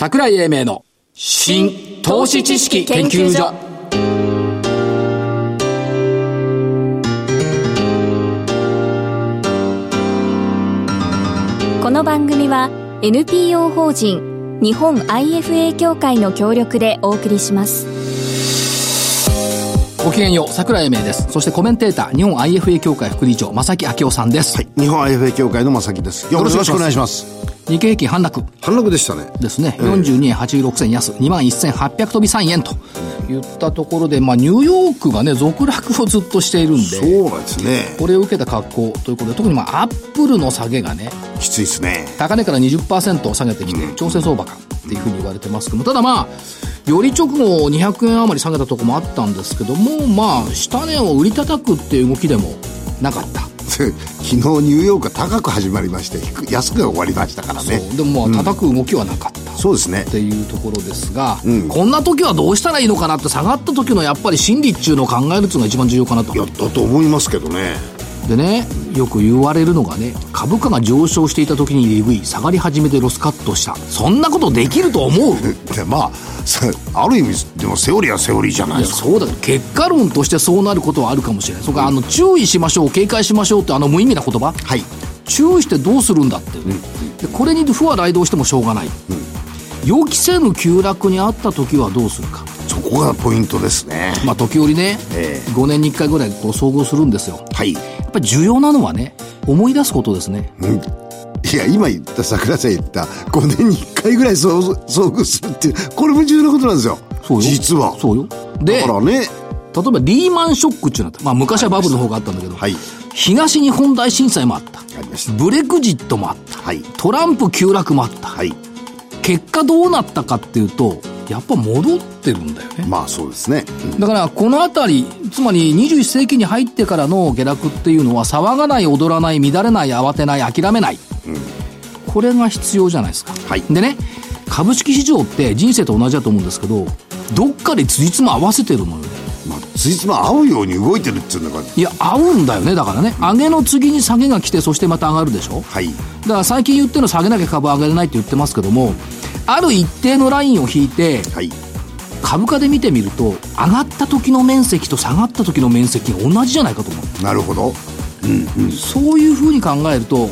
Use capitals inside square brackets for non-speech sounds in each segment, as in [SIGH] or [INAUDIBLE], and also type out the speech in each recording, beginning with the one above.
桜井英明の新投資知識研究所この番組は NPO 法人日本 IFA 協会の協力でお送りしますごきげんよう桜井英明ですそしてコメンテーター日本 IFA 協会副理事長正木明夫さんです、日本 IFA 協会の正木です。よろしくお願いします。日経平均反落反落でしたね。ですね、42円86銭安2万1800飛び3円といったところで、まあ、ニューヨークがね続落をずっとしているんでそうなんですね。これを受けた格好ということで特にまあアップルの下げがねきついですね。高値から20%下げてきて、調整相場かっていうふうに言われてますけども、ただまあ、より直後200円余り下げたとこもあったんですけども、まあ、下値を売り叩くっていう動きでもなかった。[LAUGHS] 昨日ニューヨークは高く始まりまして、安く終わりましたからね。でもまあ、叩く動きはなかった。そうですねっ。ていうところですが、こんな時はどうしたらいいのかなって下がった時のやっぱり心理っていうのを考えるっていうのが一番重要かなとい。や、だと思いますけどね。でね、よく言われるのがね、株価が上昇していた時に利食い、下がり始めてロスカットした。そんなことできると思う？[LAUGHS] でまあ、さある意味、でもセオリーはセオリーじゃないですか。そうだ結果論としてそうなることはあるかもしれない。それからあの注意しましょう警戒しましょうってあの無意味な言葉？はい。注意してどうするんだって。いうね、でこれに負は雷動してもしょうがない、予期せぬ急落にあった時はどうするか。そこがポイントですね。まあ時折ね、ええ。5年に1回ぐらいこう遭遇するんですよ。はい。やっぱり重要なのはね思い出すことですねいや、今言った、桜井さん言った、5年に1回ぐらい遭遭遇するっていう、これも重要なことなんですよ。そうよ実は。そうよでだからね、例えばリーマンショックっていうのはまあ昔はバブルの方があったんだけど、はい。東日本大震災もあったありました。ブレグジットもあったはい。トランプ急落もあったはい。結果どうなったかっていうとやっぱ戻ってるんだよね。まあそうですね。うん。だからこの辺りつまり21世紀に入ってからの下落っていうのは騒がない踊らない乱れない慌てない諦めない、これが必要じゃないですか、はい。でね株式市場って人生と同じだと思うんですけどどっかでつじつま合わせてるのよね。まあ、ついつま合うように動いてるっていうのが、いや合うんだよねだからね。上げの次に下げが来てそしてまた上がるでしょ。はい。だから最近言ってるの下げなきゃ株上げれないって言ってますけどもある一定のラインを引いてはい。株価で見てみると上がった時の面積と下がった時の面積が同じじゃないかと思う。なるほど。そういうふうに考えると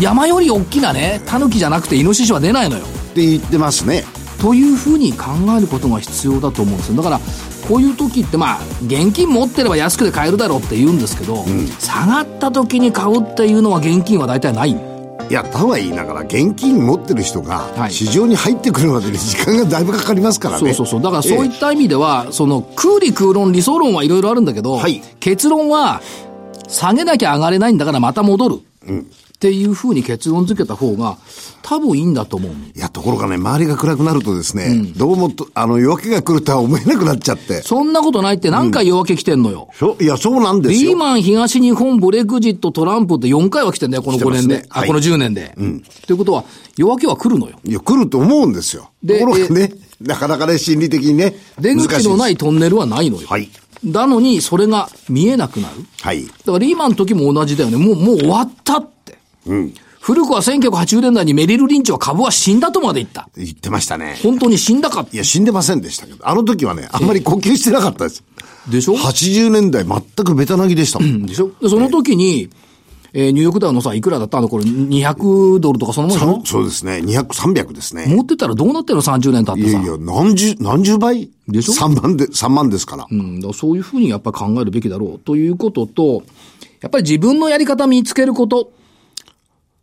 山より大きなねタヌキじゃなくてイノシシは出ないのよ。って言ってますね。というふうに考えることが必要だと思うんですよ。だからこういう時ってまあ現金持ってれば安くで買えるだろうって言うんですけど、下がった時に買うっていうのは現金は大体ないいや、とは言いながら、現金持ってる人がは、い。市場に入ってくるまでに時間がだいぶかかりますからね。そうそうそう。だからそういえった意味では、その空理空論理想論はいろいろあるんだけど、はい。結論は下げなきゃ上がれないんだからまた戻る、っていうふうに結論付けた方が多分いいんだと思うえいや、ところがね、周りが暗くなるとですね、どうもと、あの、夜明けが来るとは思えなくなっちゃって。そんなことないって何回夜明け来てんのよ。そういや、そうなんですよ。リーマン、東日本、ブレグジット、トランプって4回は来てんだよ、この5年で。ねあ、はいこの10年で。ということは、夜明けは来るのよ。いや、来ると思うんですよ。とでころがね、なかなかね、心理的にね、出口のないトンネルはないのよ。はい。なのに、それが見えなくなる。はい。だからリーマンの時も同じだよね。もう、もう終わったって。古くは1980年代にメリル・リンチは株は死んだとまで言った。言ってましたね。本当に死んだかいや、死んでませんでしたけど、あの時はね、あんまり呼吸してなかったです。でしょ？80年代全くベタなぎでしたもん。でしょ？でその時に、えーニューヨークダウのさ、いくらだった？あの頃、200ドルとかそのもんでしょ？そうですね。200、300ですね。持ってたらどうなってるの ?30 年経ってさ。いやいや、何十、何十倍？でしょ ?3 万で、3万ですから。うん、だからそういうふうにやっぱり考えるべきだろうということと、やっぱり自分のやり方見つけること、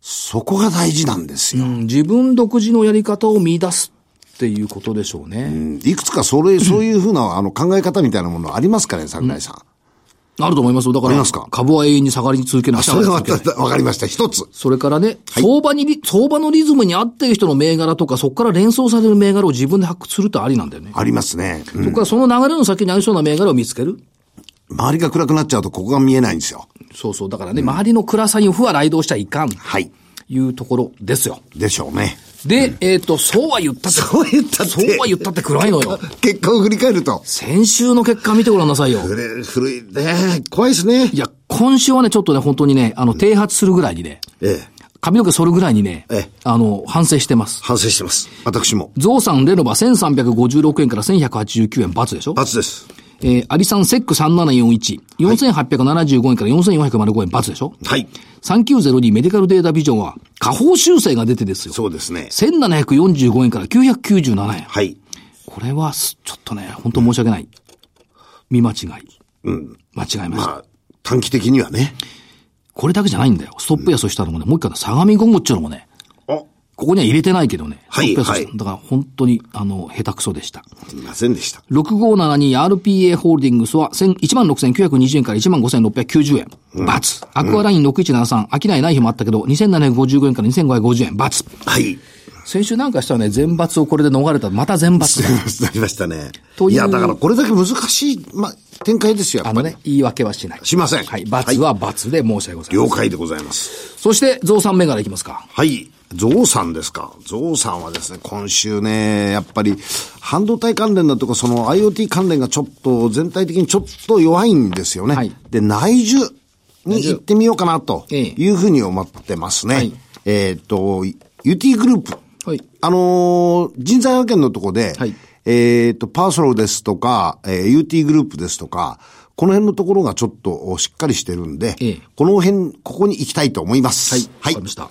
そこが大事なんですよ。うん自分独自のやり方を見出すっていうことでしょうね。うんいくつかそれ、そういうふうな、あの、考え方みたいなものありますからね、桜井さん。あると思いますよ。だからか、株は永遠に下がり続けなくちゃそれはわかりました。一つ。それからね、相場にリ、相場のリズムに合っている人の銘柄とか、そこから連想される銘柄を自分で発掘するってありなんだよね。ありますね。うんそこからその流れの先にありそうな銘柄を見つける。周りが暗くなっちゃうと、ここが見えないんですよ。そうそう。だからね、周りの暗さに負は雷動しちゃいかん。はい。いうところですよ。でしょうね。で、えっ、と、そうは言ったって。そう言ったってそうは言ったって暗いのよ。結果を振り返ると。先週の結果見てごらんなさいよ。古い、古いね。怖いですね。いや、今週はね、ちょっとね、本当にね、あの、低発するぐらいにね、ええ。髪の毛剃るぐらいにねええ、あの、反省してます。反省してます。私も。ゾウさんレノバ1356円から1189円×でしょ罰です。えー、アリさんセック3741、4875円から4405円×でしょ？はい。3902メディカルデータビジョンは、下方修正が出てですよ。そうですね。1745円から997円。はい。これはす、ちょっとね、本当申し訳ない。見間違い。うん。間違えました。まあ、短期的にはね。これだけじゃないんだよ。ストップ安をしたのもね、もう一回だ、相模ゴムっちゅうのもね、あ、ここには入れてないけどね。はいはいだから本当に、あの、下手くそでした。すみませんでした。6572RPA ホールディングスは16,920円から16,690円。バツ。アクアライン6173、飽きないない日もあったけど、2755円から2550円。バツ。はい。先週なんかしたらね、全罰をこれで逃れた。また全罰だ。[LAUGHS] なりましたね。いや、だからこれだけ難しい、まあ、展開ですよ、やっぱり。あのね、言い訳はしない。しませんはい。罰は罰で申し訳ございません。了解でございます。そして、増産銘柄いきますか。はい。ゾウさんですか。ゾウさんはですね、今週ね、やっぱり、半導体関連だとか、その IoT 関連がちょっと、全体的にちょっと弱いんですよね。はいで、内需に行ってみようかな、とええいうふうに思ってますね。はいえっ、と、UT グループ。はい。あのー人材派遣のとこで、はいえっ、と、パーソロですとか、えー UT グループですとか、この辺のところがちょっとしっかりしてるんで、ええこの辺、ここに行きたいと思います。はい。わかりました。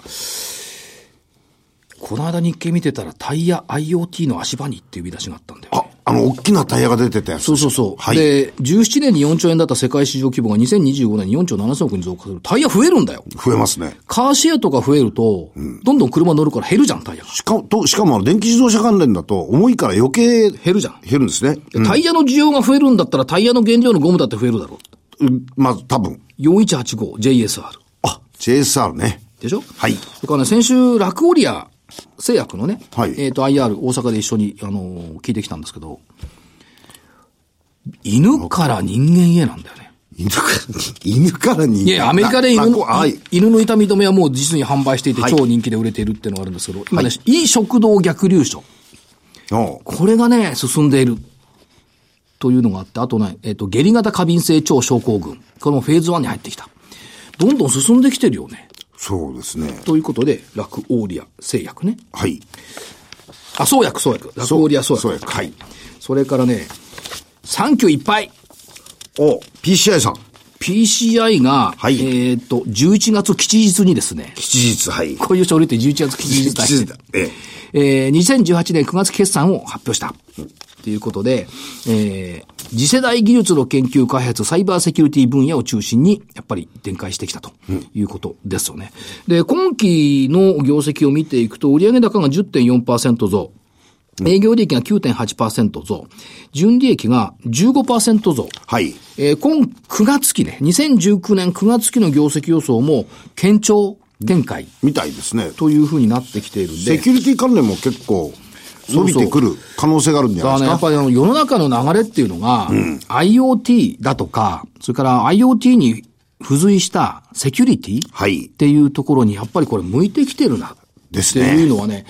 この間日経見てたら、タイヤ IoT の足場にっていう見出しがあったんだよね、あ、あの、大きなタイヤが出てたやつ。そうそうそう。はい。で、17年に4兆円だった世界市場規模が2025年に4兆7000億に増加する。タイヤ増えるんだよ。増えますね。カーシェアとか増えると、どんどん車乗るから減るじゃん、タイヤが。しかも、としかも、電気自動車関連だと、重いから余計減るじゃん。減るんですね。タイヤの需要が増えるんだったら、タイヤの原料のゴムだって増えるだろう。うんまず、多分。4185JSR。あ、JSR ね。でしょ？はい。それからね、先週、ラクオリア製薬のね、はいえっ、と、IR、大阪で一緒に、あのー聞いてきたんですけど、犬から人間へなんだよね。犬から、犬から人間。いや、アメリカで犬のはい。犬の痛み止めはもう実に販売していて、はい超人気で売れているっていうのがあるんですけど、今ね、いい食道逆流症。これがね、進んでいる。というのがあって、あとね、えっ、と、下痢型過敏性腸症候群。これもフェーズ1に入ってきた。どんどん進んできてるよね。そうですね。ということで、ラクオーリア製薬ね。はい。あ、創薬、創薬。ラクオーリア創薬。そうや、はい。それからね、サンキューいっぱい。お、PCI さん。PCI が、はいえっ、と、11月吉日にですね、吉日、はい。こういう書類って11月吉日だ吉日だ。ええ。えー、2018年9月決算を発表した。ということで、えー、次世代技術の研究開発、サイバーセキュリティ分野を中心に、やっぱり展開してきたということですよね。で、今期の業績を見ていくと、売上高が10.4%増。営業利益が9.8%増。純利益が15%増。はい。えー今9月期ね、2019年9月期の業績予想も堅調展開みたいですね。というふうになってきているんで。セキュリティ関連も結構伸びてくる可能性があるんじゃだからね、やっないですか。ぱりあの世の中の流れっていうのが、IoT だとか、それから IoT に付随したセキュリティはいっ。ていうところにやっぱりこれ向いてきてるなってですねいうのはね、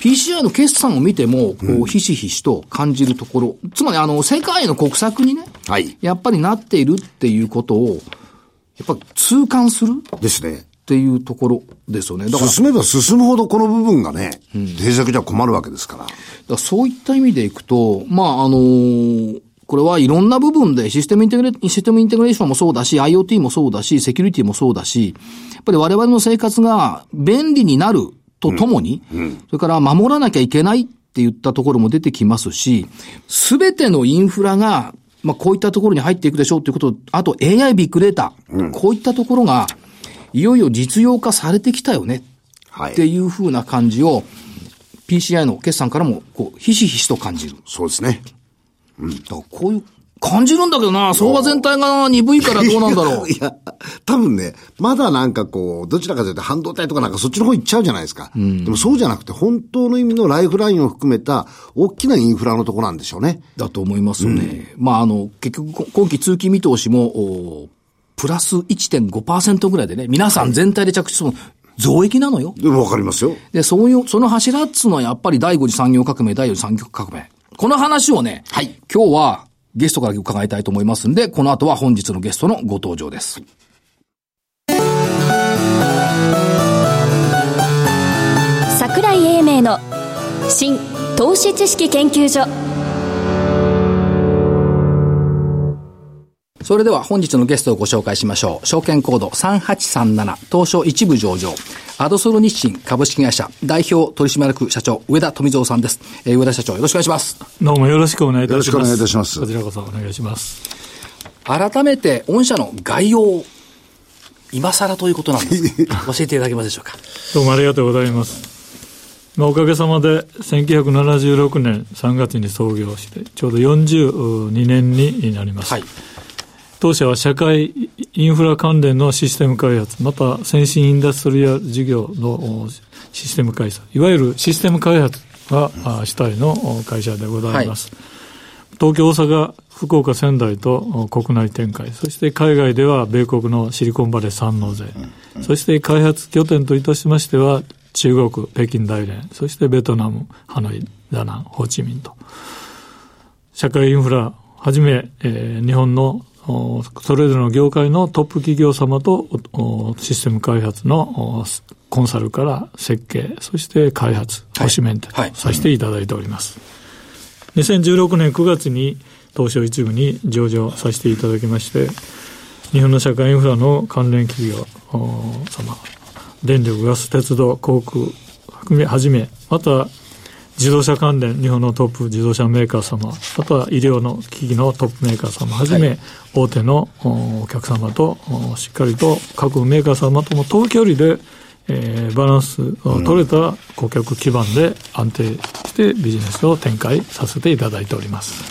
PCI の決算を見ても、こう、ひしひしと感じるところ、つまりあの、世界の国策にね、はい。やっぱりなっているっていうことを、やっぱり痛感する？っですね。ていうところですよね。だから、進めば進むほどこの部分がね、定着じゃ困るわけですから。だからそういった意味でいくと、まあ、あのーこれはいろんな部分でシステムインテグレ、システムインテグレーションもそうだし、IoT もそうだし、セキュリティもそうだし、やっぱり我々の生活が便利になるとともに、それから守らなきゃいけないって言ったところも出てきますし、すべてのインフラが、まあ、こういったところに入っていくでしょうということ、あと AI ビッグデータ、こういったところが、いよいよ実用化されてきたよねはいっていうふうな感じを、PCI の決算からも、こう、ひしひしと感じる。そうですね。だからこういう、感じるんだけどな、相場全体が鈍いからどうなんだろうい。や、多分ね、まだなんかこう、どちらかというと半導体とかなんかそっちの方行っちゃうじゃないですか。でもそうじゃなくて、本当の意味のライフラインを含めた大きなインフラのとこなんでしょうね。だと思いますよね。まあ、あの、結局、こ今期通期見通しも、おプラス1.5%ぐらいでね、皆さん全体で着地するの、増益なのよ。わかりますよ。で、そういう、その柱っつうのはやっぱり第五次産業革命、第四次産業革命。この話をね、はい今日はゲストから伺いたいと思いますんで、この後は本日のゲストのご登場です。ネーの新投資知識研究所それでは本日のゲストをご紹介しましょう。証券コード3837東証一部上場。アドソル日清株式会社代表取締役社長上田富蔵さんです。えー、上田社長よろしくお願いします。どうもよろしくお願いいたします。よろしくお願いいたします。こちらこそお願いします。改めて御社の概要を今更ということなんです [LAUGHS] 教えていただけますでしょうか？どうもありがとうございます。まあ、おかげさまで1976年3月に創業してちょうど42年になります。はい当社は社会インフラ関連のシステム開発、また先進インダストリア事業のシステム開発、いわゆるシステム開発が主体の会社でございます。はい、東京、大阪、福岡、仙台と国内展開、そして海外では米国のシリコンバレー三納税、そして開発拠点といたしましては、中国、北京大連、そしてベトナム、ハノイ、ダナン、ホーチミンと。社会インフラはじめ、えー、日本のそれぞれの業界のトップ企業様とシステム開発のコンサルから設計、そして開発、保守メンテさせていただいております。2016年9月に東証一部に上場させていただきまして、日本の社会インフラの関連企業様、電力、ガス、鉄道、航空はじめ、また自動車関連、日本のトップ自動車メーカー様、あとは医療の機器のトップメーカー様はじめ、はい、大手のお客様としっかりと各メーカー様とも遠距離で、えー、バランスを取れた顧客基盤で安定してビジネスを展開させていただいております。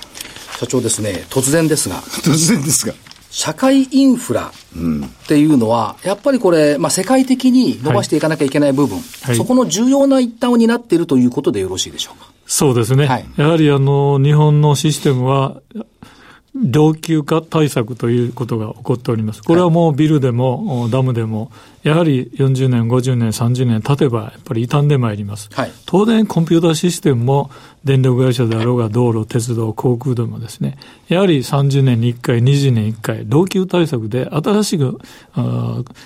社長ですね、突然ですが。[LAUGHS] 突然ですが。社会インフラっていうのは、やっぱりこれ、まあ、世界的に伸ばしていかなきゃいけない部分、はい、そこの重要な一端を担っているということでよろしいでしょうか？そうですね。はい、やはりあの、日本のシステムは、老朽化対策ということが起こっております。これはもうビルでもダムでも、やはり40年、50年、30年経てば、やっぱり傷んでまいります。はい、当然、コンピューターシステムも、電力会社であろうが、道路、鉄道、航空でもですね、やはり30年に1回、20年に1回、老朽対策で新しく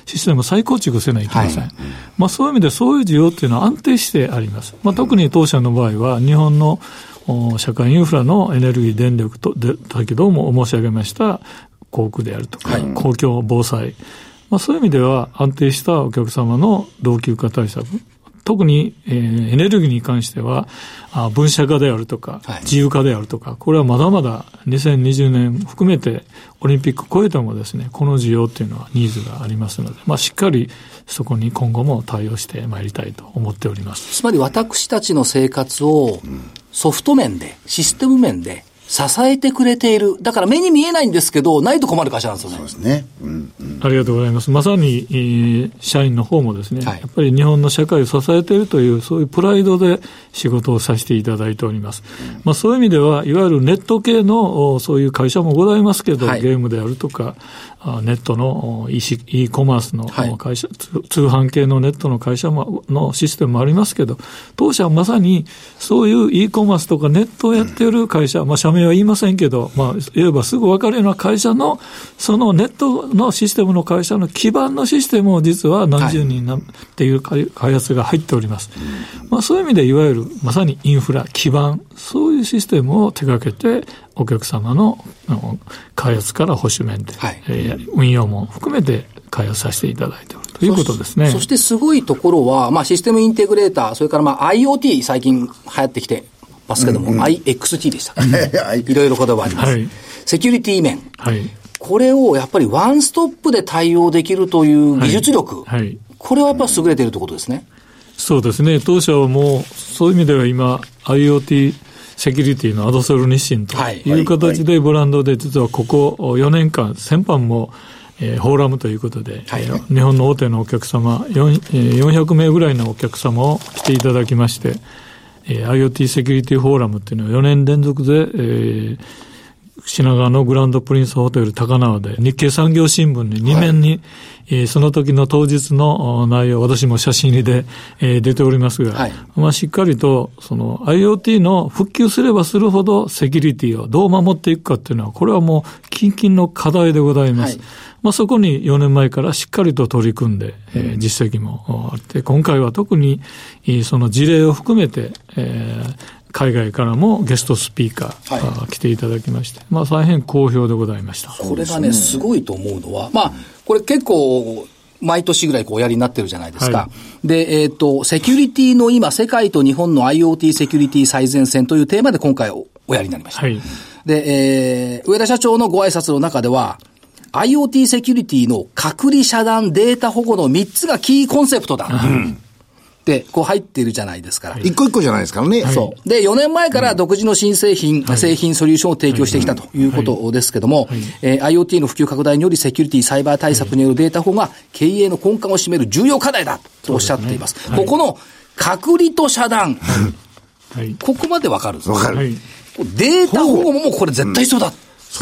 システムを再構築せないといけません。はい、まあ、そういう意味で、そういう需要っていうのは安定してあります。まあ、特に当社の場合は、日本の社会インフラのエネルギー、電力と、で、先ほども申し上げました航空であるとか、はい、公共防災、まあ、そういう意味では安定したお客様の老朽化対策、特に、えー、エネルギーに関しては、あ分社化であるとか、自由化であるとか、これはまだまだ2020年含めてオリンピック超えてもですね、この需要っていうのはニーズがありますので、まあ、しっかりそこに今後も対応してまいりたいと思っております。つまり私たちの生活をソフト面で、システム面で支えてくれている。だから目に見えないんですけど、ないと困る会社なんですよね。そうですね。うんうん、ありがとうございます。まさに、えー、社員の方もですね、はい、やっぱり日本の社会を支えているという、そういうプライドで仕事をさせていただいております。うん、まあそういう意味では、いわゆるネット系のそういう会社もございますけど、はい、ゲームであるとか、ネットの e コマースの会社、はい、通販系のネットの会社ものシステムもありますけど、当社はまさにそういう e コマースとかネットをやっている会社、まあ社名は言いませんけど、まあ言えばすぐ分かるような会社の、そのネットのシステムの会社の基盤のシステムを実は何十人なっていう開発が入っております。まあそういう意味でいわゆるまさにインフラ、基盤、そういうシステムを手掛けて、お客様の開発から保守面で、はいえー、運用も含めて開発させていただいているということですね。そしてすごいところは、まあ、システムインテグレーター、それからまあ IoT 最近流行ってきてますけども、うんうん、IXT でした。[LAUGHS] い。ろいろ言葉あります。はい、セキュリティ面。はい。これをやっぱりワンストップで対応できるという技術力、はい、はい、これはやっぱり優れているということですね。そうですね。当社はもう、そういう意味では今、IoT セキュリティのアドソル日清とい。う形でブランドで、実はここ4年間、先般も、えー、フォーラムということで、はい、日本の大手のお客様、400名ぐらいのお客様を来ていただきまして、えー、IoT セキュリティフォーラムっていうのは4年連続で、えー、品川のグランドプリンスホテル高輪で日経産業新聞に2面に、はい、えー、その時の当日の内容、私も写真入りで、えー、出ておりますが、はい、まあしっかりとその IoT の復旧すればするほどセキュリティをどう守っていくかっていうのは、これはもう近々の課題でございます。はい。まあ、そこに4年前からしっかりと取り組んで、えー、実績もあって、今回は特にその事例を含めて、えー、海外からもゲストスピーカー、はい、来ていただきまして、まあ、大変好評でございました。これがね、すごいと思うのは、まあ、これ結構、毎年ぐらいこうおやりになってるじゃないですか。はい、で、えっ、ー、と、セキュリティの今、世界と日本の IoT セキュリティ最前線というテーマで今回おやりになりました。はい、で、えー、上田社長のご挨拶の中では、IoT セキュリティの隔離遮断データ保護の3つがキーコンセプトだ。うんで、こう入っているじゃないですか。一個一個じゃないですからね。そう。で、4年前から独自の新製品、うん、製品、ソリューションを提供してきたということですけども、えー、IoT の普及拡大によりセキュリティ、サイバー対策によるデータ保護が経営の根幹を占める重要課題だとおっしゃっています。すね、ここの隔離と遮断、はい、ここまでわかるわかる。データ保護もこれ絶対必要だ。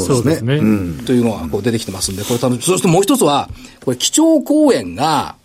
そうですね。うん、というのがこう出てきてますんで、これそしてもう一つは、これ基調講演が、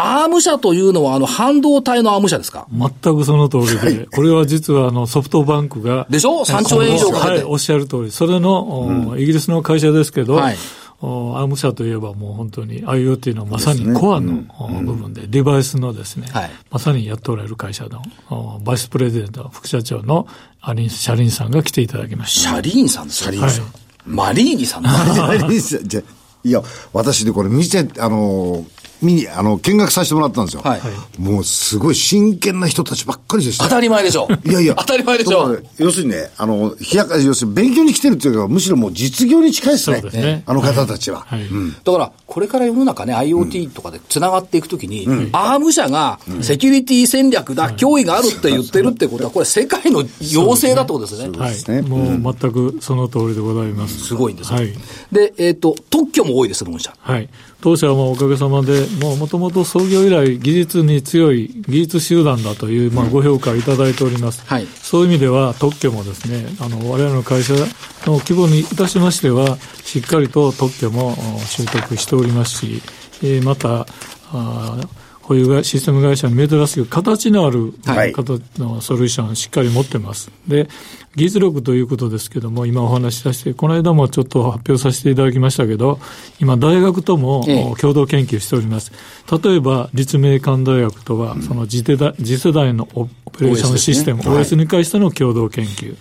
アーム社というのは、あの、半導体のアーム社ですか？全くその通りで、はい、これは実は、あの、ソフトバンクが。でしょ ?3 兆円以上かけて。はい、おっしゃる通り。それの、うん、イギリスの会社ですけど、はい、アーム社といえばもう本当に IoT のまさにコアの部分で、デバイスのですね、まさにやっておられる会社のバイスプレゼント副社長のアリンシャリンさんが来ていただきました。シャリンさんですシャリンさん。マリーニさん。マリーニさん。じ [LAUGHS] ゃいや、私でこれ見せ、あの見に、あの、見学させてもらったんですよ。はい。もうすごい真剣な人たちばっかりでした。当たり前でしょ。いやいや。当たり前でしょ。要するにね、あの、ひやか、要するに勉強に来てるっていうか、むしろもう実業に近いですね。そうですね。あの方たちは。はい。うん、だから、これから世の中ね、IoT とかで繋がっていくときに、うん、アーム社がセキュリティ戦略だ、脅威があるって言ってるってことは、これ世界の要請だってことですね。はい。もう全くその通りでございます。すごいんですはい。で、えっ、と、特許も多いです、本社。はい。当社はおかげさまで、もともと創業以来、技術に強い技術集団だという、まあ、ご評価をいただいております。はい、そういう意味では、特許もですね、あの、我々の会社の規模にいたしましては、しっかりと特許も習得しておりますし、えー、また、あこういうシステム会社に珍しく形のある、はい、形のソリューションをしっかり持ってます。で、技術力ということですけども、今お話しさせて、この間もちょっと発表させていただきましたけど、今大学とも共同研究しております。例えば、立命館大学とは、その次世代次世代のオペレーションシステム、OS,、ね、に関しての共同研究。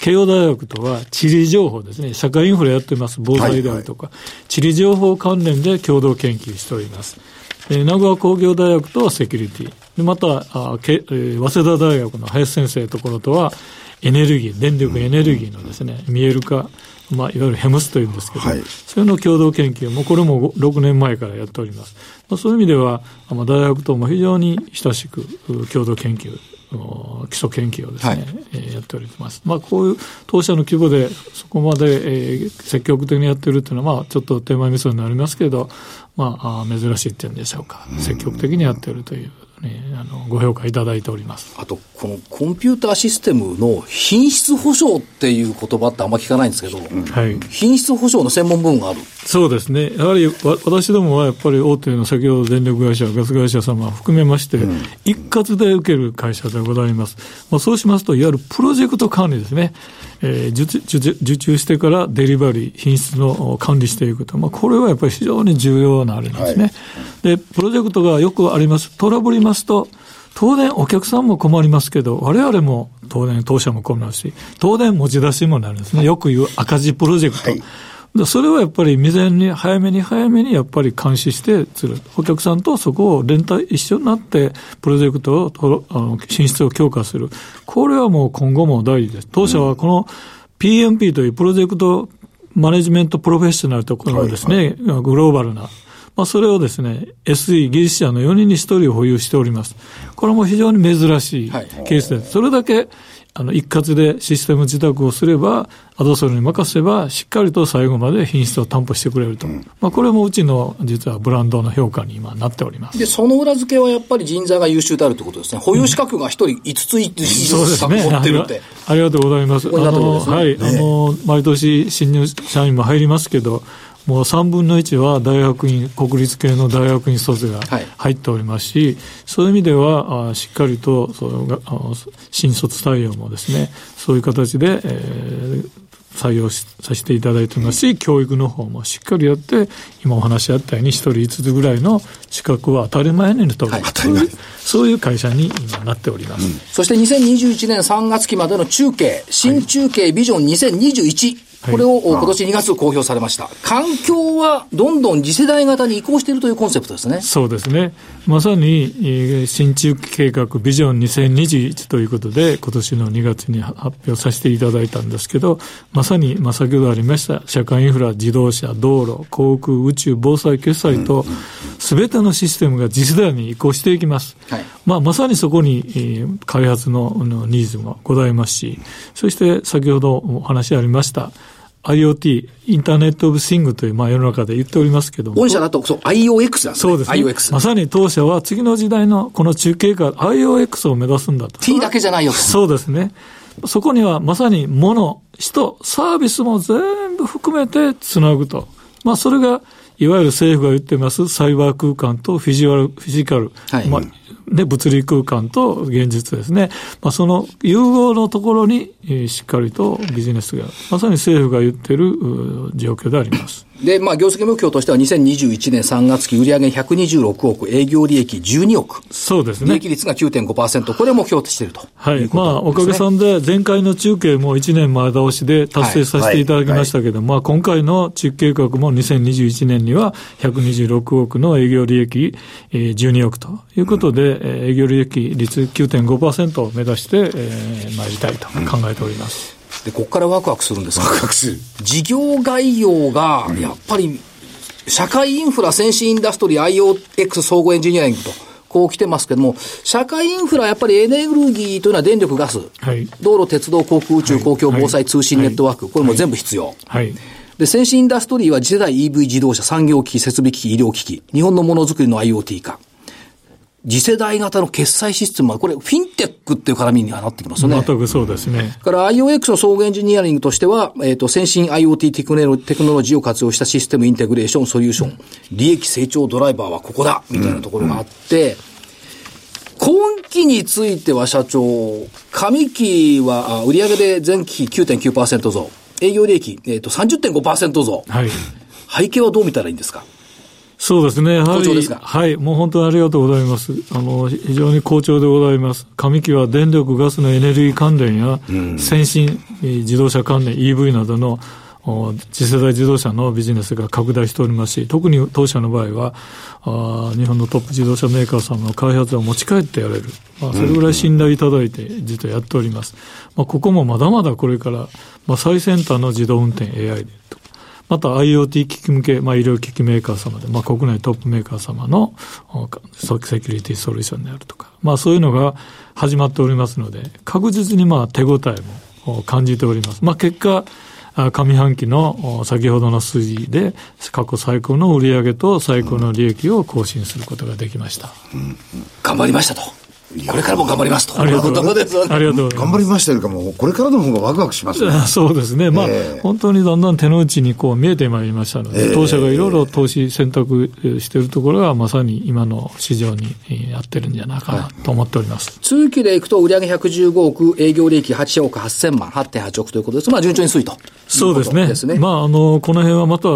慶応大学とは地理情報ですね、社会インフラやってます、防災であるとか、はいはい、地理情報関連で共同研究しております。え名古屋工業大学とはセキュリティ。でまたあけ、えー、早稲田大学の林先生のところとは、エネルギー、電力エネルギーのですね、見える化、まあ、いわゆるヘムスというんですけど、はい、それの共同研究も、これも6年前からやっております。まあ、そういう意味では、まあ、大学とも非常に親しく共同研究基礎研究をですね、はい、えー、やっております。まあ、こういう当社の規模でそこまで、えー、積極的にやってるっていうのは、まあ、ちょっと手前味噌になりますけど、まあ、珍しいっていうんでしょうか。積極的にやってるというね、あのご評価いただいておりますあと、このコンピューターシステムの品質保証っていう言葉ってあんま聞かないんですけど、はい、品質保証の専門部門がある？そうですね、やはり私どもはやっぱり大手の先ほど電力会社、ガス会社様含めまして、うん、一括で受ける会社でございます。まあ、そうしますと、いわゆるプロジェクト管理ですね。えー、受注してからデリバリー、品質の管理していくと、まあ、これはやっぱり非常に重要なあれなんですね、はい、で、プロジェクトがよくあります、トラブりますと、当然お客さんも困りますけど、我々も当然当社も困るし、当然持ち出しもなるんですね。よく言う赤字プロジェクト。はいそれはやっぱり未然に、早めに早めにやっぱり監視してする。お客さんとそこを連帯一緒になって、プロジェクトを、あの進出を強化する。これはもう今後も大事です。当社はこの PMP というプロジェクトマネジメントプロフェッショナルところですね、はいはい、グローバルなまあ、それをですね、SE 技術者の4人に1人を保有しております。これも非常に珍しいケースです。それだけあの、一括でシステム自宅をすれば、アドソルに任せば、しっかりと最後まで品質を担保してくれると。うん、まあ、これもうちの、実はブランドの評価に今なっております。で、その裏付けはやっぱり人材が優秀であるということですね。保有資格が一人5つ以上資格持ってるって、ね、ありがとうございます。ここあの、はい、あの、毎年新入社員も入りますけど、もう3分の1は大学院、国立系の大学院卒が入っておりますし、はい、そういう意味では、あしっかりとその新卒採用もですね、そういう形で、えー、採用させていただいてますし、教育の方もしっかりやって、今お話しあったように、一人五つぐらいの資格は当たり前に取る、はい、そういうそういう会社に今なっております、うん、そして2021年3月期までの中継、新中継ビジョン2021、これを今年2月公表されました。環境はどんどん次世代型に移行しているというコンセプトですね。そうですね。まさに、新中期計画ビジョン2021ということで、今年の2月に発表させていただいたんですけど、まさに、まあ、先ほどありました、社会インフラ、自動車、道路、航空、宇宙、防災決済と、すべてのシステムが次世代に移行していきます。はい、まあ、まさにそこに、開発のニーズもございますし、そして先ほどお話ありました、IoT、インターネットオブシングという、まあ世の中で言っておりますけども。御社だと、そう、IOX なんですね。そうです、ね。IOX。まさに当社は次の時代のこの中継化、IOX を目指すんだと。T だけじゃないよそうですね。そこにはまさに物、人、サービスも全部含めてつなぐと。まあそれが、いわゆる政府が言ってますサイバー空間とフィジュアル、フィジカル。はい。まあで、物理空間と現実ですね。まあ、その融合のところに、えー、しっかりとビジネスが、まさに政府が言ってる状況であります。で、まあ、業績目標としては2021年3月期売上126億、営業利益12億。そうですね。利益率が9.5%、これを目標としているとはい。まあ、おかげさんで、前回の中継も1年前倒しで達成させていただきましたけど、はいはい、まあ、今回の中計画も2021年には126億の営業利益12億ということで、うん、営業利益率9.5%を目指して、えー、参りたいと考えております。うんで、ここからワクワクするんですワクワクする。事業概要が、やっぱり、社会インフラ、先進インダストリー、IOX 総合エンジニアリングと、こう来てますけども、社会インフラ、やっぱりエネルギーというのは電力、ガス、はい、道路、鉄道、航空、宇宙、公共、防災、通信ネットワーク、これも全部必要。はい、で、先進インダストリーは次世代 EV 自動車、産業機器、設備機器、医療機器、日本のものづくりの IoT 化。次世代型の決済システムは、これ、フィンテックっていう絡みにはなってきますよね。全くそうですね。から IOX の総合エンジニアリングとしては、えっ、ー、と、先進 IoT テクノテクノロジーを活用したシステムインテグレーション、ソリューション、利益成長ドライバーはここだみたいなところがあって、今期については社長、上期は売上で前期9.9%増、営業利益、えっ、ー、と30.5%増。はい。背景はどう見たらいいんですか？そうですね。はい。はい。もう本当にありがとうございます。あの、非常に好調でございます。上期は電力、ガスのエネルギー関連や、先進自動車関連、EV などの次世代自動車のビジネスが拡大しておりますし、特に当社の場合は、あ日本のトップ自動車メーカーさんの開発を持ち帰ってやれる。まあ、それぐらい信頼いただいて、実はやっております。まあ、ここもまだまだこれから、まあ、最先端の自動運転 AI でとまた IoT 機器向け、まあ、医療機器メーカー様で、まあ、国内トップメーカー様のセキュリティソリューションであるとか、まあ、そういうのが始まっておりますので、確実にまあ手応えも感じております。まあ、結果、上半期の先ほどの数字で過去最高の売上と最高の利益を更新することができました。うん、頑張りましたと。これからも頑張りますと。ありがとうございます。頑張りましたよりかも、これからの方がワクワクしますね。そうですね。まあ、えー、本当にだんだん手の内にこう見えてまいりましたので、えー、当社がいろいろ投資選択しているところが、まさに今の市場にやってるんじゃないかなと思っております。はい、通期でいくと、売上115億、営業利益8億8000万、8.8億ということです。まあ、順調に推移とそうですね。まあ、あの、この辺はまた、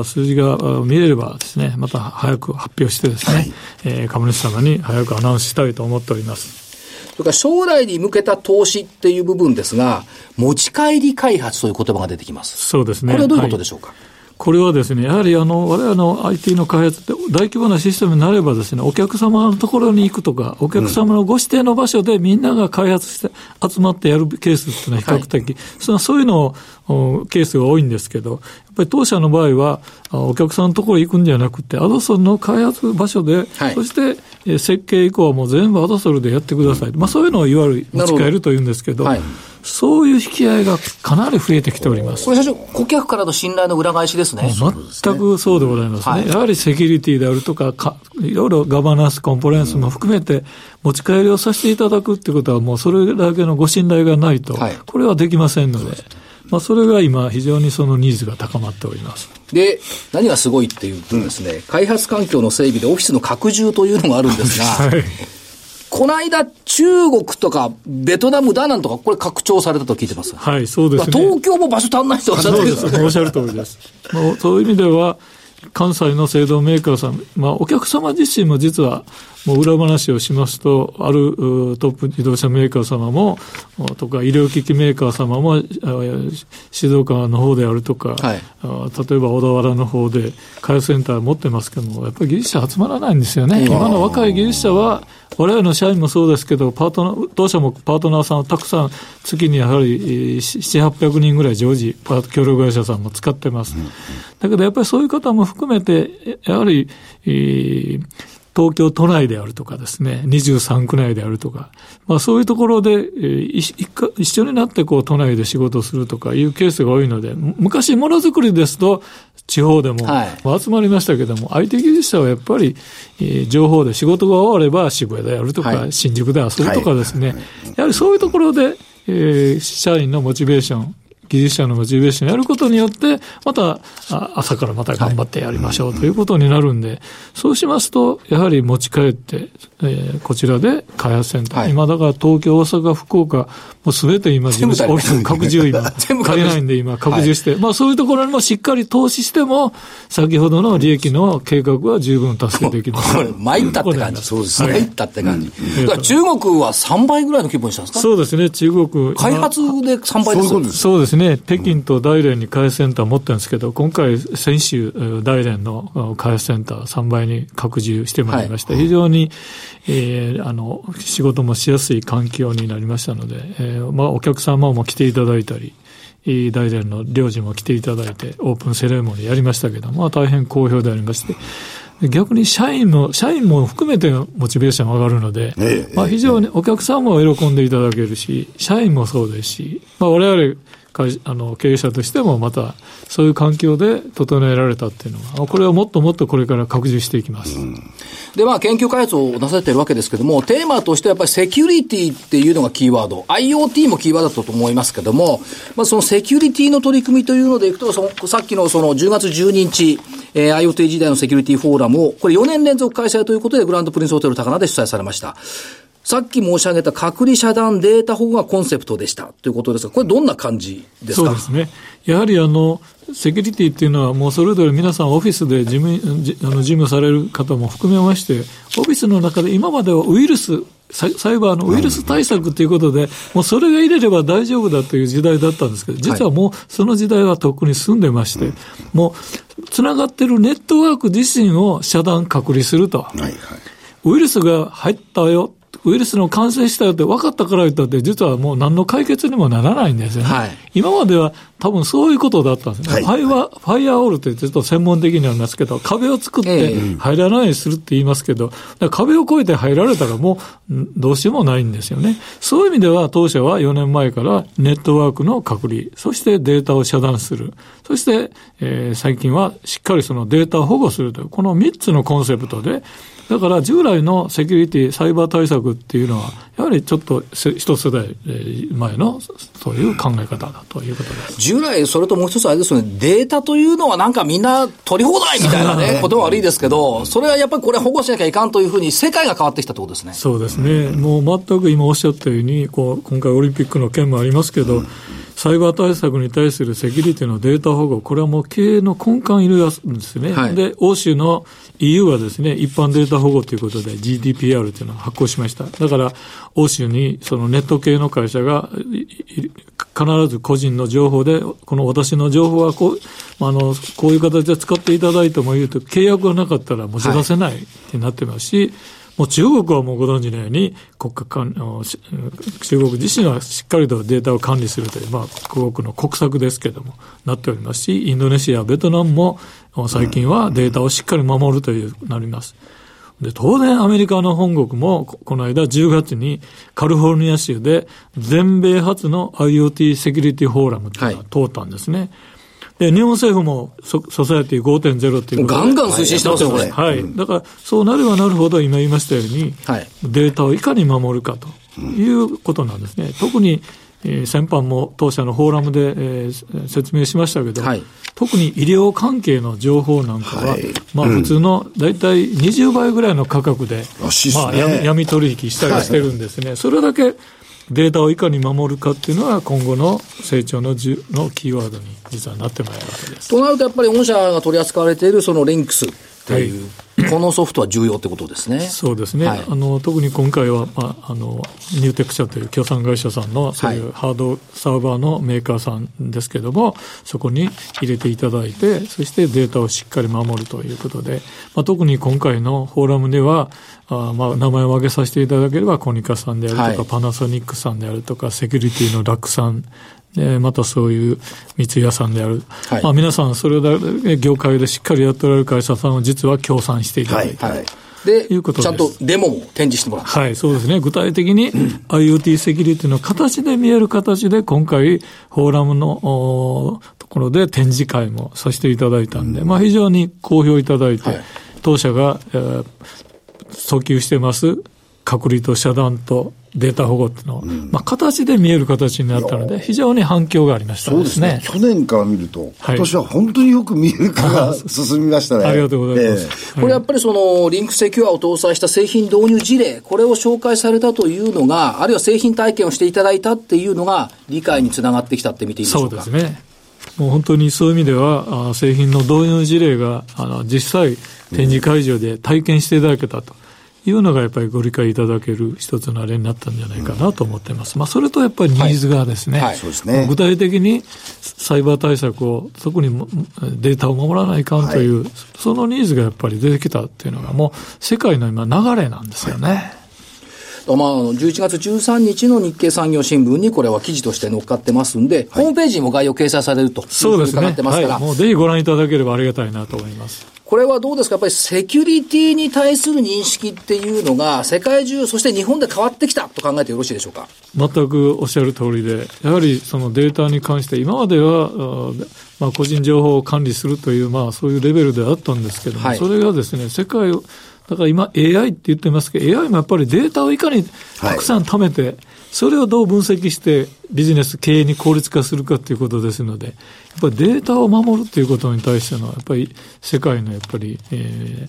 あ数字が見れればですね、また早く発表してですね、はい、えー、株主様に早くアナウンスしたいと思っております。それから将来に向けた投資っていう部分ですが、持ち帰り開発という言葉が出てきます。そうですね。これはどういうことでしょうか、はいこれはですね、やはりあの、我々の IT の開発って大規模なシステムになればですね、お客様のところに行くとか、お客様のご指定の場所でみんなが開発して集まってやるケースっていうのは比較的、はい、そのそういうのをケースが多いんですけど、ぱり当社の場合は、お客さんのところに行くんじゃなくて、アドソルの開発場所で、はい、そして設計以降はもう全部アドソルでやってください。まあそういうのをいわゆる持ち帰るというんですけど、はいそういう引き合いがかなり増えてきております。これ最初、顧客からの信頼の裏返しですね。全くそうでございますね。はい、やはりセキュリティであるとかか、いろいろガバナンス、コンポレンスも含めて、持ち帰りをさせていただくっていうことは、もうそれだけのご信頼がないと、はい、これはできませんので。まあ、それが今、非常にそのニーズが高まっておりますで何がすごいっていうとですね、うん、開発環境の整備でオフィスの拡充というのがあるんですが、[LAUGHS] はいこの間、中国とかベトナム、ダナンとか、これ拡張されたと聞いてます。はい、そうですね。東京も場所足んないとおっしゃってるんですおっしゃる通りです。そういう意味では、関西の製造メーカーさん、まあ、お客様自身も実は、もう裏話をしますと、あるトップ自動車メーカー様も、とか医療機器メーカー様も、静岡の方であるとか、はい、例えば小田原の方で、開発センター持ってますけども、やっぱり技術者集まらないんですよね。今の若い技術者は、我々の社員もそうですけど、パートナー、当社もパートナーさんをたくさん、月にやはり7、800人ぐらい常時、協力会社さんも使ってます。だけどやっぱりそういう方も含めて、やはり、えー東京都内であるとかですね、23区内であるとか、まあそういうところで、えー、一緒になってこう都内で仕事をするとかいうケースが多いので、昔ものづくりですと、地方でも集まりましたけども、はい、IT 技術者はやっぱり、えー、情報で仕事が終われば渋谷でやるとか、はい、新宿で遊ぶとかですね、はい、やはりそういうところで、えー、社員のモチベーション、技術者のモチベーションやることによって、また朝からまた頑張ってやりましょうということになるんで、そうしますと、やはり持ち帰って、えー、こちらで開発センター、はい、今だから東京、大阪、福岡、もうすべて今、事務所、オフィス拡充今、足りないんで今、拡充して、はい、まあそういうところにもしっかり投資しても、先ほどの利益の計画は十分達成できます。これ、参ったって感じ。そうですね。参ったって感じ。中国は3倍ぐらいの規模にしたんですか？そうですね、中国。開発で3倍ですそうですね、北京と大連に開発センター持ってるんですけど、今回、先週、大連の開発センター3倍に拡充してまいりました。はい、非常にえー、あの、仕事もしやすい環境になりましたので、えー、まあ、お客様も来ていただいたり、大連の領事も来ていただいて、オープンセレモニーやりましたけど、まあ、大変好評でありまして、逆に社員も、社員も含めてモチベーション上がるので、ええ、まあ非常にお客さんも喜んでいただけるし、社員もそうですし、まあ我々あの経営者としてもまたそういう環境で整えられたっていうのは、これをもっともっとこれから拡充していきます。うん、で、まあ、研究開発をなされてるわけですけども、テーマとしてはやっぱりセキュリティっていうのがキーワード、IoT もキーワードだと思いますけども、まあ、そのセキュリティの取り組みというのでいくと、そのさっきのその10月12日、えー、IoT 時代のセキュリティフォーラムを、これ4年連続開催ということで、グランドプリンスホテル高菜で主催されました。さっき申し上げた隔離遮断データ保護がコンセプトでしたということですが、これどんな感じですか？そうですね。やはりあの、セキュリティっていうのはもうそれぞれ皆さんオフィスで事務、あの事務される方も含めまして、オフィスの中で今まではウイルス、サイバーのウイルス対策ということで、もうそれが入れれば大丈夫だという時代だったんですけど、実はもうその時代はとっくに済んでまして、もうつながってるネットワーク自身を遮断隔離すると。はいはい。ウイルスが入ったよウイルスの感染したよって分かったから言ったって、実はもう何の解決にもならないんですよね。はい、今までは多分そういうことだったんですね。はい、ファイア、ファイアオールってちょっと専門的にはありますけど、壁を作って入らないようにするって言いますけど、壁を越えて入られたらもうどうしようもないんですよね。そういう意味では当社は4年前からネットワークの隔離、そしてデータを遮断する、そして、えー、最近はしっかりそのデータを保護するという、この3つのコンセプトで、だから従来のセキュリティ、サイバー対策っていうのは、やはりちょっと一世代前のそういう考え方だということです。従来、それともう一つあれですよね、データというのはなんかみんな取り放題みたいなね、ことは悪いですけど、それはやっぱりこれ保護しなきゃいかんというふうに世界が変わってきたということですね。そうですね。もう全く今おっしゃったように、こう、今回オリンピックの件もありますけど、サイバー対策に対するセキュリティのデータ保護、これはもう経営の根幹いるんですね。はい、で、欧州の EU はですね、一般データ保護ということで GDPR というのを発行しました。だから、欧州にそのネット系の会社が必ず個人の情報で、この私の情報はこう、あの、こういう形で使っていただいてもいいと、契約がなかったら持ち出せないってなってますし、はいもう中国はもうご存知のように、国家管中国自身はしっかりとデータを管理するという、まあ、国の国策ですけれども、なっておりますし、インドネシア、ベトナムも最近はデータをしっかり守るという、なります。で、当然アメリカの本国も、この間10月にカリフォルニア州で全米初の IoT セキュリティフォーラムというのが通ったんですね。はいで、日本政府もソソサエティ5.0っていうガンガン推進してますよ、これ。はい。だから、そうなればなるほど、今言いましたように、はい、データをいかに守るかということなんですね。特に、えー、先般も当社のフォーラムで、えー、説明しましたけど、はい、特に医療関係の情報なんかは、はい、まあ普通の大体20倍ぐらいの価格で、まあ闇取引したりしてるんですね。それだけデータをいかに守るかっていうのは、今後の成長のじのキーワードに実はなってまいるわけです。となると、やっぱり御社が取り扱われているそのリンクスという、はいこのソフトは重要ってことですね。そうですね。はい、あの特に今回は、まあ、あのニューテク社という協賛会社さんのそういうハードサーバーのメーカーさんですけれども、そこに入れていただいて、そしてデータをしっかり守るということで、まあ、特に今回のフォーラムでは、あまあ、名前を挙げさせていただければ、コニカさんであるとか、はい、パナソニックさんであるとか、セキュリティのラックさん、でまたそういう三井屋さんである、はい、まあ、皆さん、それだけ業界でしっかりやっておられる会社さんを実は協賛していただいて、はいはい。で、いうことちゃんとデモも展示してもらはい、そうですね。具体的に IoT セキュリティの形で見える形で、今回、フォーラムのところで展示会もさせていただいたんで、うん、まあ非常に好評いただいて、はい、当社が、えー、訴求してます隔離と遮断とデータ保護っていうのを、うん、まあ、形で見える形になったので、非常に反響がありました、ね、そうですね。去年から見ると、今年は本当によく見える化が進みましたね。ありがとうございます。えー、これやっぱりその、リンクセキュアを搭載した製品導入事例、これを紹介されたというのが、あるいは製品体験をしていただいたっていうのが、理解につながってきたって見ていいでしょうか？そうですね。もう本当にそういう意味では、あ製品の導入事例が、あの、実際、展示会場で体験していただけたと。いうのがやっぱりご理解いただける一つのあれになったんじゃないかなと思ってます。まあ、それとやっぱりニーズがですね、はい。はい、具体的にサイバー対策を、特にデータを守らないかんという、はい、そのニーズがやっぱり出てきたっていうのがもう世界の今流れなんですよね。まあ、11月13日の日経産業新聞にこれは記事として載っかってますんで、ホームページにも概要掲載されるとそうですね。はい、もうぜひご覧いただければありがたいなと思います。これはどうですか？やっぱりセキュリティに対する認識っていうのが、世界中、そして日本で変わってきたと考えてよろしいでしょうか？全くおっしゃる通りで、やはりそのデータに関して、今までは、まあ、個人情報を管理するという、まあ、そういうレベルであったんですけども、はい、それがですね、世界を、だから今 AI って言ってますけど、AI もやっぱりデータをいかにたくさん貯めて、はいそれをどう分析してビジネス経営に効率化するかということですので、やっぱりデータを守るということに対しての、やっぱり世界のやっぱり、え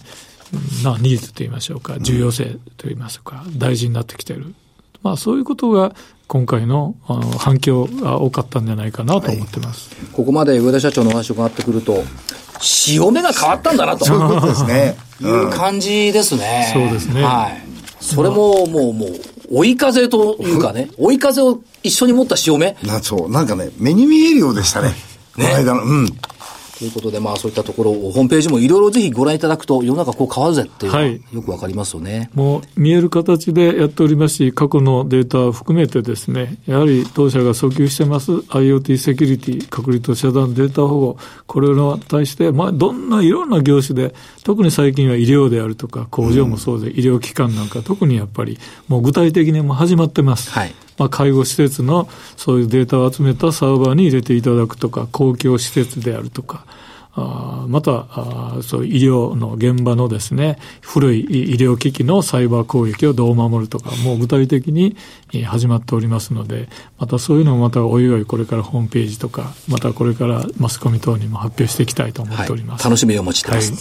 ー、なニーズといいましょうか、重要性といいますか、大事になってきている。まあそういうことが今回のあの反響が多かったんじゃないかなと思ってます、はい、ここまで上田社長のお話を伺ってくると、潮目が変わったんだなと。そういうことですね。[LAUGHS] いう感じですね。そうですね。はい。それももう、もう、追い風というかね、追い風を一緒に持った潮目。なそう、なんかね、目に見えるようでしたね。[LAUGHS] ね。この間の、うん。ということで、まあそういったところをホームページもいろいろぜひご覧いただくと、世の中こう変わるぜっていうのはよくわかりますよね、はい、もう見える形でやっておりますし、過去のデータを含めてですね、やはり当社が訴求してます IoT セキュリティ、隔離と遮断データ保護、これに対して、まあどんないろんな業種で、特に最近は医療であるとか、工場もそうで、うん、医療機関なんか特にやっぱり、もう具体的にも始まってます。はいまあ、介護施設のそういうデータを集めたサーバーに入れていただくとか、公共施設であるとか、あまたあそう医療の現場のですね古い医療機器のサイバー攻撃をどう守るとかもう具体的に始まっておりますのでまたそういうのをまたおいおいこれからホームページとかまたこれからマスコミ等にも発表していきたいと思っております、はい、楽しみをお持ちしてます、はい、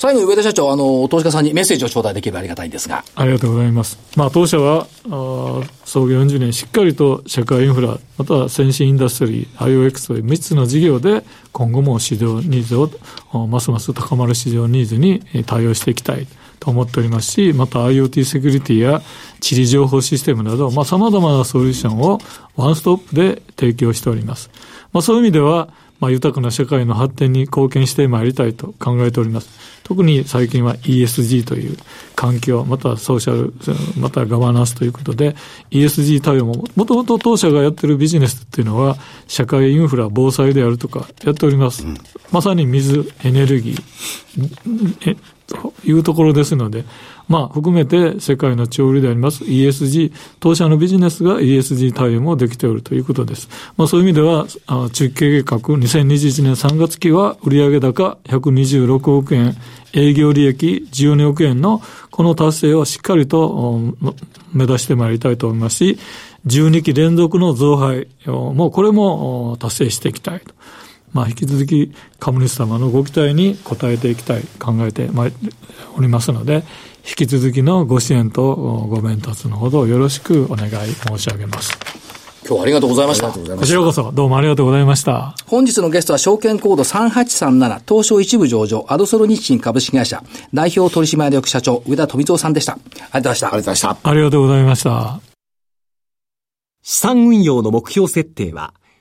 最後に上田社長あの投資家さんにメッセージを頂戴できればありがたいんですが。ありがとうございます、まあ、当社はあ創業40年しっかりと社会インフラまたは先進インダストリー IOX という3つの事業で今後も市場ニーズをますます高まる市場ニーズに対応していきたいと思っておりますし、また IoT セキュリティや地理情報システムなど、まあ、様々なソリューションをワンストップで提供しております。まあ、そういう意味では、まあ、豊かな社会の発展に貢献してまいりたいと考えております。特に最近は ESG という環境、またソーシャル、またガバナンスということで、ESG 対応も、もともと当社がやってるビジネスっていうのは、社会インフラ、防災であるとかやっております。うん、まさに水、エネルギー、というところですので、まあ、含めて世界の潮流であります ESG、当社のビジネスが ESG 対応もできておるということです。まあ、そういう意味では、中継計画2021年3月期は売上高126億円、営業利益12億円のこの達成をしっかりと目指してまいりたいと思いますし、12期連続の増配もうこれも達成していきたいと。まあ、引き続き株主様のご期待に応えていきたい、考えておりますので、引き続きのご支援とご鞭達のほどよろしくお願い申し上げます。今日はありがとうございました。こちらこそどうもありがとうございました。本日のゲストは証券コード3837東証一部上場アドソロ日清株式会社代表取締役社長上田富蔵さんでした。ありがとうございました。ありがとうございました。ありがとうございました。資産運用の目標設定は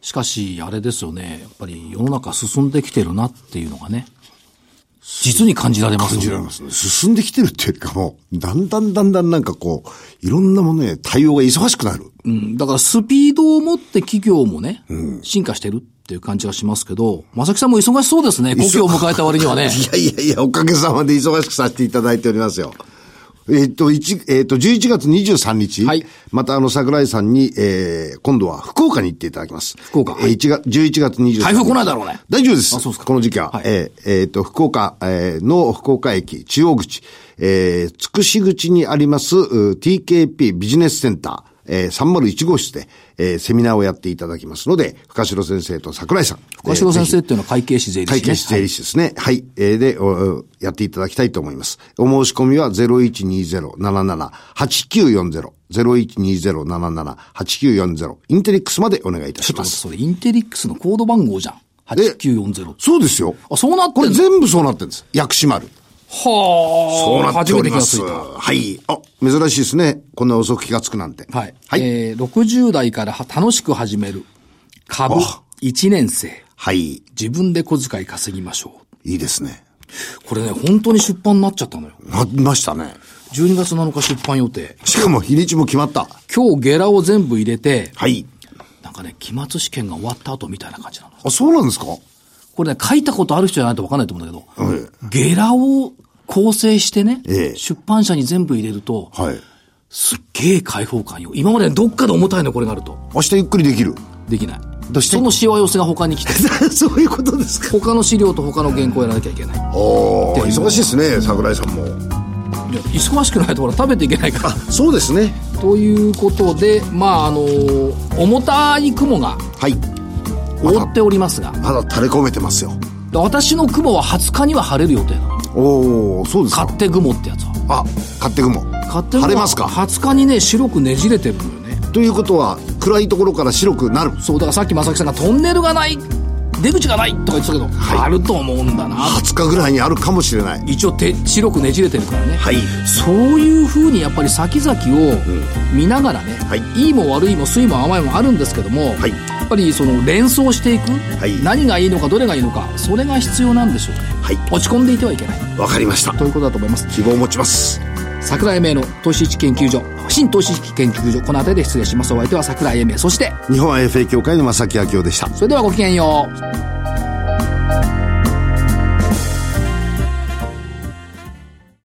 しかし、あれですよね。やっぱり世の中進んできてるなっていうのがね。実に感じられます感じられますね。進んできてるっていうかもう、だんだんだんだんなんかこう、いろんなものへ対応が忙しくなる。うん。だからスピードを持って企業もね、うん、進化してるっていう感じがしますけど、正木さんも忙しそうですね。故郷を迎えた割にはね。[LAUGHS] いやいやいや、おかげさまで忙しくさせていただいておりますよ。えっと、一、えっと、11月23日。はい。また、あの、桜井さんに、えー、今度は福岡に行っていただきます。福岡。えー、1月、11月23日。台風来ないだろうね。大丈夫です。あ、そうですか。この時期は。はい、えー、えー、と、福岡、えー、の福岡駅、中央口、えー、つくし口にあります、TKP ビジネスセンター。えー、301号室で、えー、セミナーをやっていただきますので、深城先生と桜井さん。深城先生っていうのは会計士税理士、ね、会計士税理士ですね。はい。はい、えー、でお、やっていただきたいと思います。お申し込みは0120-77-8940。0120-77-8940。インテリックスまでお願いいたします。ちょっとそれインテリックスのコード番号じゃん。8940。そうですよ。あ、そうなってんこれ全部そうなってるんです。薬師丸。はあ。そうなっております。はい。あ、珍しいですね。こんな遅く気がつくなんて。はい。はい。えー、60代から楽しく始める株1年生。はい。自分で小遣い稼ぎましょう。いいですね。これね、本当に出版になっちゃったのよ。なりましたね。12月7日出版予定。しかも日にちも決まった。今日ゲラを全部入れて。はい。なんかね、期末試験が終わった後みたいな感じなの。あ、そうなんですか？これね、書いたことある人じゃないと分かんないと思うんだけど、はい、ゲラを構成してね、ええ、出版社に全部入れると、はい、すっげえ開放感よ。今までどっかで重たいのこれがあると。明日ゆっくりできる？できない。どうして？そのしわ寄せが他に来て [LAUGHS] そういうことですか他の資料と他の原稿やらなきゃいけない。お忙しいですね、桜井さんも。いや、忙しくないとほら食べていけないから。そうですね。ということで、まあ、あの、重たい雲が、はい。覆っておりますが。まだ垂れ込めてますよ。私の雲は20日には晴れる予定なの。おおそうですか。勝手雲ってやつは。あ、勝手雲。勝手雲晴れますか ?20 日にね、白くねじれてるのよね。ということは、暗いところから白くなる。そう、だからさっき正木さんがトンネルがない、出口がないとか言ってたけど、あると思うんだな。20日ぐらいにあるかもしれない。一応て白くねじれてるからね。はい。そういうふうにやっぱり先々を見ながらね、はいいいも悪いも酸いも甘いもあるんですけども、はいやっぱりその連想していく、はい何がいいのかどれがいいのか、それが必要なんでしょうね。はい。落ち込んでいてはいけない。わかりました。ということだと思います。希望を持ちます。桜井英明の投資一研究所、新投資一研究所、この辺りで失礼します。お相手は桜井英明。そして、日本 IFA 協会の正木明夫でした。それではごきげんよう。